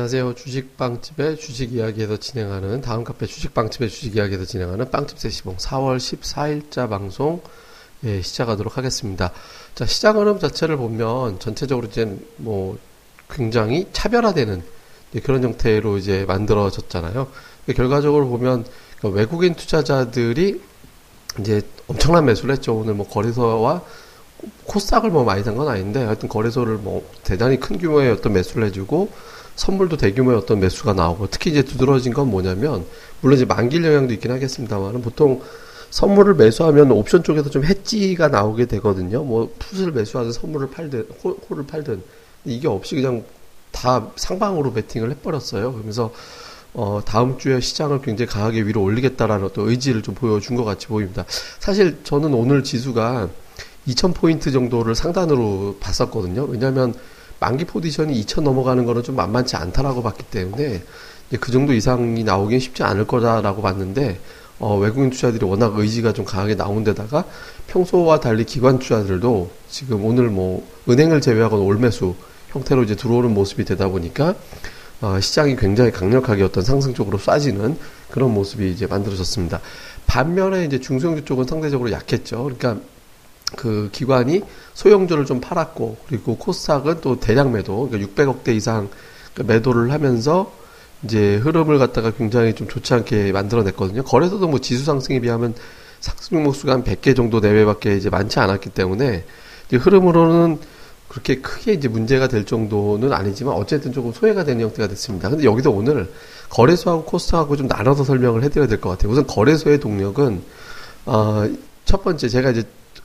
예, 안녕하세요. 주식빵집의 주식 이야기에서 진행하는 다음 카페 주식빵집의 주식 이야기에서 진행하는 빵집 세시봉 4월 14일자 방송 예, 시작하도록 하겠습니다. 자, 시장 흐름 자체를 보면 전체적으로 이제 뭐 굉장히 차별화되는 그런 형태로 이제 만들어졌잖아요. 결과적으로 보면 외국인 투자자들이 이제 엄청난 매수를 했죠. 오늘 뭐 거래소와 코스닥을 뭐 많이 산 건 아닌데 하여튼 거래소를 뭐 대단히 큰 규모의 어떤 매수를 해주고 선물도 대규모의 어떤 매수가 나오고 특히 이제 두드러진 건 뭐냐면 물론 이제 만길 영향도 있긴 하겠습니다만 보통 선물을 매수하면 옵션 쪽에서 좀 해지가 나오게 되거든요. 뭐 풋을 매수하든 선물을 팔든 호, 홀을 팔든 이게 없이 그냥 다 상방으로 베팅을 해버렸어요. 그러면서 어, 다음 주에 시장을 굉장히 강하게 위로 올리겠다라는 어떤 의지를 좀 보여준 것 같이 보입니다. 사실 저는 오늘 지수가 2000포인트 정도를 상단으로 봤었거든요. 왜냐하면 만기 포지션이 2천 넘어가는 거는 좀 만만치 않다라고 봤기 때문에 그 정도 이상이 나오긴 쉽지 않을 거다라고 봤는데 어, 외국인 투자들이 워낙 의지가 좀 강하게 나온 데다가 평소와 달리 기관 투자들도 지금 오늘 뭐 은행을 제외하고는 올매수 형태로 이제 들어오는 모습이 되다 보니까 어, 시장이 굉장히 강력하게 어떤 상승적으로 쏴지는 그런 모습이 이제 만들어졌습니다. 반면에 이제 중소형주 쪽은 상대적으로 약했죠. 그러니까 그 기관이 소형주를 좀 팔았고 그리고 코스닥은 또 대량 매도 그러니까 600억대 이상 그 매도를 하면서 이제 흐름을 갖다가 굉장히 좀 좋지 않게 만들어냈거든요. 거래소도 뭐 지수 상승에 비하면 상승 종목수가 한 100개 정도 내외밖에 이제 많지 않았기 때문에 이제 흐름으로는 그렇게 크게 이제 문제가 될 정도는 아니지만 어쨌든 조금 소외가 되는 형태가 됐습니다. 근데 여기서 오늘 거래소하고 코스닥하고 좀 나눠서 설명을 해드려야 될 것 같아요. 우선 거래소의 동력은 어, 첫 번째 제가 이제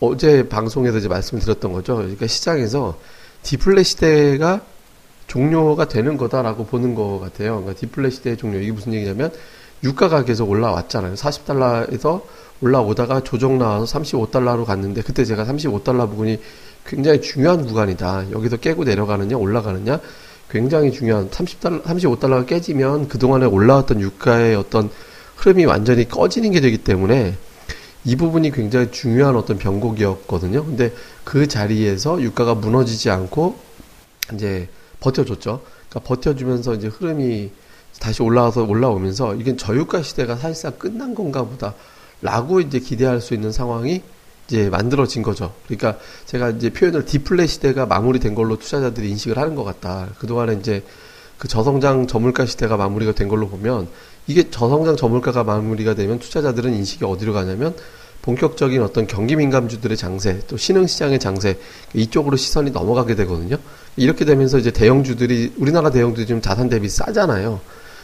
어제 방송에서 이제 말씀을 드렸던 거죠. 그러니까 시장에서 디플레 시대가 종료가 되는 거다라고 보는 것 같아요. 그러니까 디플레 시대의 종료. 이게 무슨 얘기냐면 유가가 계속 올라왔잖아요. 40달러에서 올라오다가 조정 나와서 35달러로 갔는데 그때 제가 35달러 부분이 굉장히 중요한 구간이다. 여기서 깨고 내려가느냐 올라가느냐 굉장히 중요한 30달러, 35달러가 깨지면 그동안에 올라왔던 유가의 어떤 흐름이 완전히 꺼지는 게 되기 때문에 이 부분이 굉장히 중요한 어떤 변곡이었거든요. 근데 그 자리에서 유가가 무너지지 않고 이제 버텨줬죠. 그러니까 버텨주면서 이제 흐름이 다시 올라와서 올라오면서 이게 저유가 시대가 사실상 끝난 건가 보다. 라고 이제 기대할 수 있는 상황이 이제 만들어진 거죠. 그러니까 제가 이제 표현을 디플레 시대가 마무리된 걸로 투자자들이 인식을 하는 것 같다. 그동안에 이제 그 저성장 저물가 시대가 마무리가 된 걸로 보면 이게 저성장 저물가가 마무리가 되면 투자자들은 인식이 어디로 가냐면 본격적인 어떤 경기 민감주들의 장세, 또 신흥시장의 장세 이쪽으로 시선이 넘어가게 되거든요. 이렇게 되면서 이제 대형주들이 우리나라 대형주들이 지금 자산 대비 싸잖아요.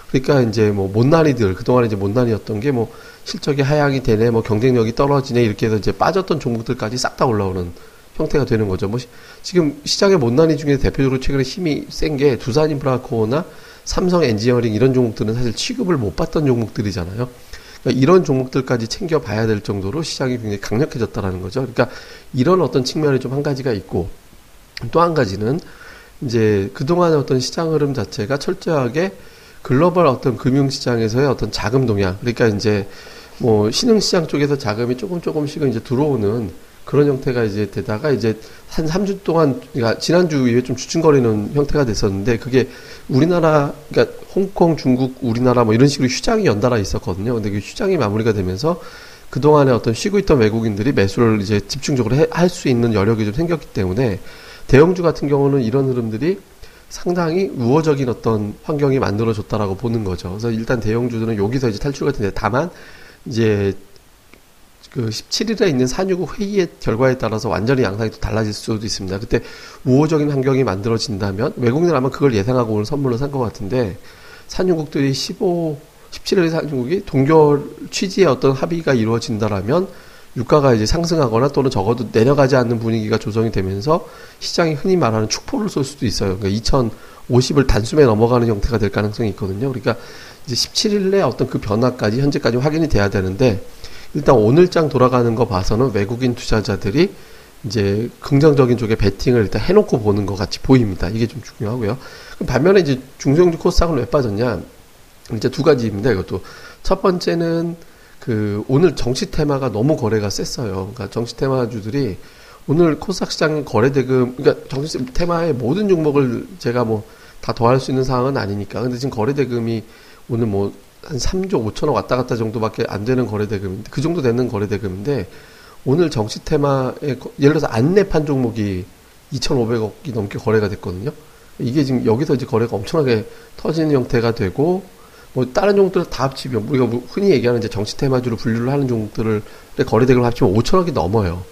그러니까 이제 뭐 못난이들 그동안 이제 못난이였던 게 뭐 실적이 하향이 되네, 뭐 경쟁력이 떨어지네 이렇게 해서 이제 빠졌던 종목들까지 싹 다 올라오는 형태가 되는 거죠. 뭐 시, 지금 시장의 못난이 중에 대표적으로 최근에 힘이 센 게 두산인프라코나 삼성 엔지니어링 이런 종목들은 사실 취급을 못 받던 종목들이잖아요. 그러니까 이런 종목들까지 챙겨봐야 될 정도로 시장이 굉장히 강력해졌다라는 거죠. 그러니까 이런 어떤 측면이 좀 한 가지가 있고 또 한 가지는 이제 그동안의 어떤 시장 흐름 자체가 철저하게 글로벌 어떤 금융시장에서의 어떤 자금 동향 그러니까 이제 뭐 신흥시장 쪽에서 자금이 조금 조금씩은 이제 들어오는 그런 형태가 이제 되다가 이제 한 3주 동안, 그러니까 지난주에 좀 주춤거리는 형태가 됐었는데 그게 우리나라, 그러니까 홍콩, 중국, 우리나라 뭐 이런 식으로 휴장이 연달아 있었거든요. 근데 그 휴장이 마무리가 되면서 그동안에 어떤 쉬고 있던 외국인들이 매수를 이제 집중적으로 할 수 있는 여력이 좀 생겼기 때문에 대형주 같은 경우는 이런 흐름들이 상당히 우호적인 어떤 환경이 만들어졌다라고 보는 거죠. 그래서 일단 대형주들은 여기서 이제 탈출 같은데 다만 이제 그 17일에 있는 산유국 회의의 결과에 따라서 완전히 양상이 또 달라질 수도 있습니다. 그때 우호적인 환경이 만들어진다면 외국인은 아마 그걸 예상하고 오늘 선물로 산 것 같은데 산유국들이 15, 17일 산유국이 동결 취지의 어떤 합의가 이루어진다라면 유가가 이제 상승하거나 또는 적어도 내려가지 않는 분위기가 조성이 되면서 시장이 흔히 말하는 축포를 쏠 수도 있어요. 그러니까 2050을 단숨에 넘어가는 형태가 될 가능성이 있거든요. 그러니까 이제 17일에 어떤 그 변화까지 현재까지 확인이 돼야 되는데 일단 오늘장 돌아가는 거 봐서는 외국인 투자자들이 이제 긍정적인 쪽에 베팅을 일단 해놓고 보는 것 같이 보입니다. 이게 좀 중요하고요. 반면에 이제 중소형주 코스닥은 왜 빠졌냐? 이제 두 가지입니다. 이것도 첫 번째는 그 오늘 정치 테마가 너무 거래가 셌어요. 그러니까 정치 테마주들이 오늘 코스닥 시장 거래 대금 그러니까 정치 테마의 모든 종목을 제가 뭐 다 더할 수 있는 상황은 아니니까. 근데 지금 거래 대금이 오늘 뭐 한 3조 5천억 왔다 갔다 정도밖에 안 되는 거래대금인데 그 정도 되는 거래대금인데 오늘 정치 테마에 예를 들어서 안내판 종목이 2,500억이 넘게 거래가 됐거든요. 이게 지금 여기서 이제 거래가 엄청나게 터지는 형태가 되고 뭐 다른 종목들 다 합치면 우리가 뭐 흔히 얘기하는 이제 정치 테마주로 분류를 하는 종목들을 거래 대금을 합치면 5천억이 넘어요.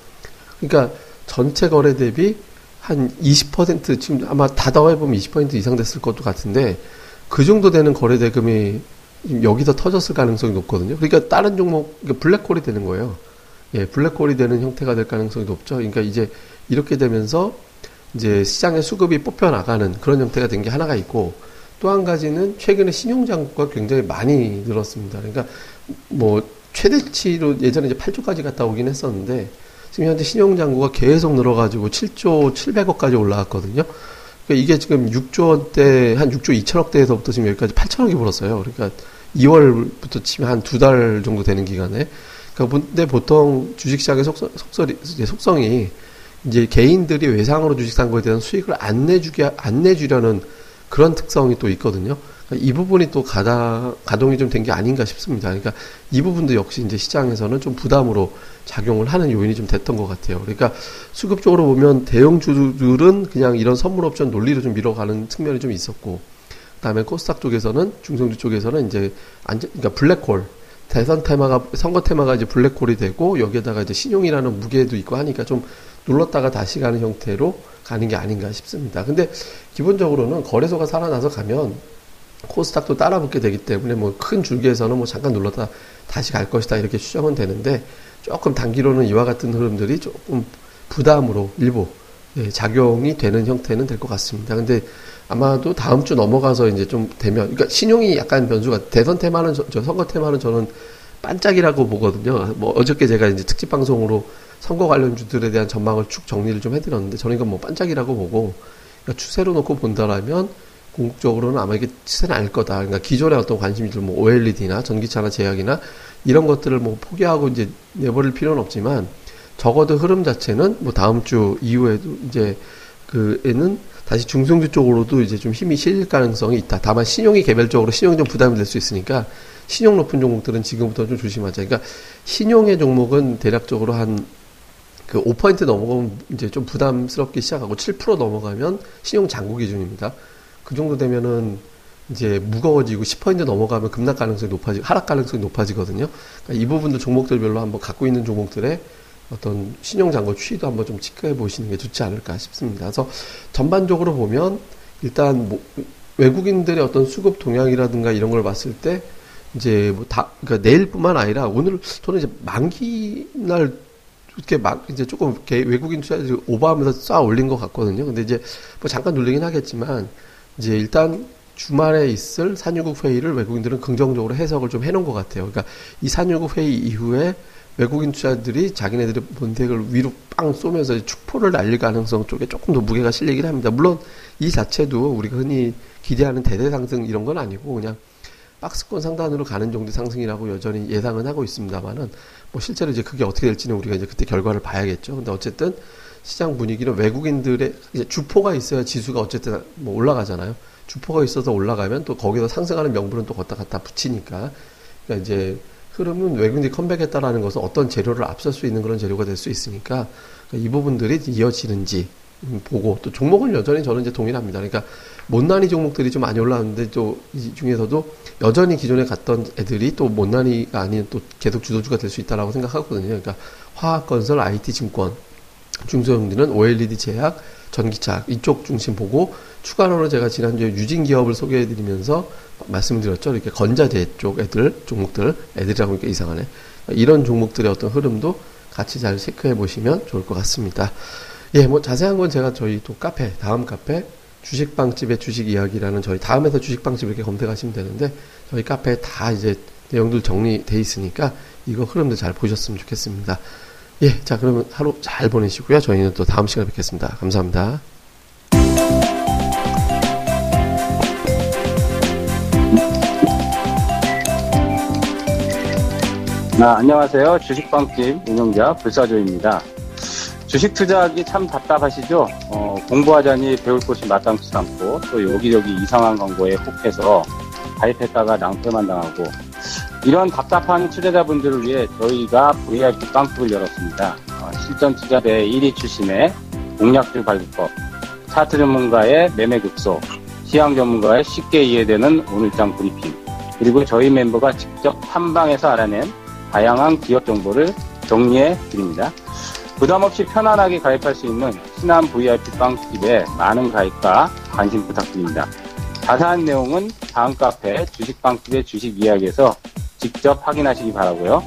그러니까 전체 거래 대비 한 20% 지금 아마 다 더해보면 20% 이상 됐을 것도 같은데 그 정도 되는 거래 대금이 여기서 터졌을 가능성이 높거든요. 그러니까 다른 종목 그러니까 블랙홀이 되는 거예요. 예, 블랙홀이 되는 형태가 될 가능성이 높죠. 그러니까 이제 이렇게 되면서 이제 시장의 수급이 뽑혀 나가는 그런 형태가 된 게 하나가 있고 또 한 가지는 최근에 신용 잔고가 굉장히 많이 늘었습니다. 그러니까 뭐 최대치로 예전에 이제 8조까지 갔다 오긴 했었는데 지금 현재 신용 잔고가 계속 늘어가지고 7조 700억까지 올라갔거든요. 그러니까 이게 지금 6조 원대 한 6조 2천억대에서부터 지금 여기까지 8천억이 벌었어요. 그러니까 2월부터 치면 한 두 달 정도 되는 기간에. 그러니까 근데 보통 주식 시장의 속성, 속설이, 속성이 이제 개인들이 외상으로 주식 산 거에 대한 수익을 안 내주게 안 내주려는 그런 특성이 또 있거든요. 그러니까 이 부분이 또 가다, 가동이 좀 된 게 아닌가 싶습니다. 그러니까 이 부분도 역시 이제 시장에서는 좀 부담으로 작용을 하는 요인이 좀 됐던 것 같아요. 그러니까 수급적으로 보면 대형주들은 그냥 이런 선물 옵션 논리로 좀 밀어가는 측면이 좀 있었고, 그 다음에 코스닥 쪽에서는 중성주 쪽에서는 이제 안전, 그러니까 블랙홀 대선 테마가 선거 테마가 이제 블랙홀이 되고 여기에다가 이제 신용이라는 무게도 있고 하니까 좀 눌렀다가 다시 가는 형태로 가는 게 아닌가 싶습니다. 근데 기본적으로는 거래소가 살아나서 가면 코스닥도 따라붙게 되기 때문에 뭐 큰 줄기에서는 뭐 잠깐 눌렀다 다시 갈 것이다 이렇게 추정은 되는데 조금 단기로는 이와 같은 흐름들이 조금 부담으로 일부 예, 작용이 되는 형태는 될 것 같습니다. 근데 아마도 다음 주 넘어가서 이제 좀 되면, 그러니까 신용이 약간 변수가 대선 테마는 저, 저 선거 테마는 저는 반짝이라고 보거든요. 뭐 어저께 제가 이제 특집 방송으로 선거 관련 주들에 대한 전망을 쭉 정리를 좀 해드렸는데 저는 이건 뭐 반짝이라고 보고 그러니까 추세로 놓고 본다라면 궁극적으로는 아마 이게 추세는 아닐 거다. 그러니까 기존의 어떤 관심들 뭐 OLED나 전기차나 제약이나 이런 것들을 뭐 포기하고 이제 내버릴 필요는 없지만 적어도 흐름 자체는 뭐 다음 주 이후에도 이제 그에는 다시 중성주 쪽으로도 이제 좀 힘이 실릴 가능성이 있다. 다만 신용이 개별적으로 신용이 좀 부담이 될 수 있으니까 신용 높은 종목들은 지금부터 좀 조심하자. 그러니까 신용의 종목은 대략적으로 한 그 5% 넘어가면 이제 좀 부담스럽게 시작하고 7% 넘어가면 신용 잔고 기준입니다. 그 정도 되면은 이제 무거워지고 10% 넘어가면 급락 가능성이 높아지고 하락 가능성이 높아지거든요. 그러니까 이 부분도 종목들별로 한번 갖고 있는 종목들의 어떤 신용장고 추이도 한번 좀 체크해 보시는 게 좋지 않을까 싶습니다. 그래서 전반적으로 보면 일단 뭐 외국인들의 어떤 수급 동향이라든가 이런 걸 봤을 때 이제 뭐 다 그러니까 내일뿐만 아니라 오늘 저는 이제 만기 날 이렇게 막 이제 조금 이렇게 외국인 투자들이 오버하면서 쌓아 올린 것 같거든요. 근데 이제 뭐 잠깐 눌리긴 하겠지만 이제 일단 주말에 있을 산유국 회의를 외국인들은 긍정적으로 해석을 좀 해놓은 것 같아요. 그러니까 이 산유국 회의 이후에 외국인 투자들이 자기네들의 본색을 위로 빵 쏘면서 축포를 날릴 가능성 쪽에 조금 더 무게가 실리긴 합니다. 물론 이 자체도 우리가 흔히 기대하는 대대 상승 이런 건 아니고 그냥 박스권 상단으로 가는 정도 상승이라고 여전히 예상은 하고 있습니다만은 뭐 실제로 이제 그게 어떻게 될지는 우리가 이제 그때 결과를 봐야겠죠. 근데 어쨌든 시장 분위기는 외국인들의 이제 주포가 있어야 지수가 어쨌든 뭐 올라가잖아요. 주포가 있어서 올라가면 또 거기서 상승하는 명분은 또 걷다 갖다 붙이니까 그러니까 이제 흐름은 외국인들이 컴백했다라는 것은 어떤 재료를 앞설 수 있는 그런 재료가 될 수 있으니까 그러니까 이 부분들이 이어지는지 보고 또 종목은 여전히 저는 이제 동일합니다. 그러니까 못난이 종목들이 좀 많이 올라왔는데 또 이 중에서도 여전히 기존에 갔던 애들이 또 못난이가 아닌 또 계속 주도주가 될 수 있다라고 생각하거든요. 그러니까 화학건설, IT 증권, 중소형들은 OLED 제약, 전기차 이쪽 중심 보고 추가로는 제가 지난주에 유진 기업을 소개해드리면서 말씀드렸죠. 이렇게 건자재 쪽 애들 종목들 애들이라고 하니까 이상하네. 이런 종목들의 어떤 흐름도 같이 잘 체크해 보시면 좋을 것 같습니다. 예, 뭐 자세한 건 제가 저희 또 카페 다음 카페 주식방집의 주식 이야기라는 저희 다음에서 주식방집 이렇게 검색하시면 되는데 저희 카페에 다 이제 내용들 정리돼 있으니까 이거 흐름도 잘 보셨으면 좋겠습니다. 예, 자 그러면 하루 잘 보내시고요. 저희는 또 다음 시간에 뵙겠습니다. 감사합니다. 아, 안녕하세요. 주식방집 운영자 불사조입니다. 주식 투자하기 참 답답하시죠? 어, 공부하자니 배울 곳이 마땅치 않고 또 여기저기 이상한 광고에 혹해서 가입했다가 낭패만 당하고 이런 답답한 투자자분들을 위해 저희가 VIP 빵집을 열었습니다. 어, 실전 투자대 1위 출신의 공략주 발급법, 차트 전문가의 매매 급소, 시황 전문가의 쉽게 이해되는 오늘장 브리핑, 그리고 저희 멤버가 직접 탐방해서 알아낸 다양한 기업 정보를 정리해 드립니다. 부담 없이 편안하게 가입할 수 있는 신한 VIP 빵집에 많은 가입과 관심 부탁드립니다. 자세한 내용은 다음 카페 주식빵집의 주식 이야기에서 직접 확인하시기 바라고요.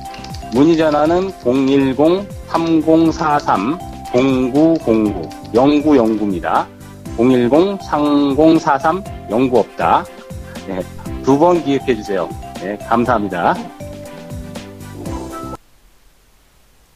문의 전화는 010-3043-0909 0909입니다. 010-3043-09없다. 네, 두 번 기획해 주세요. 네, 감사합니다.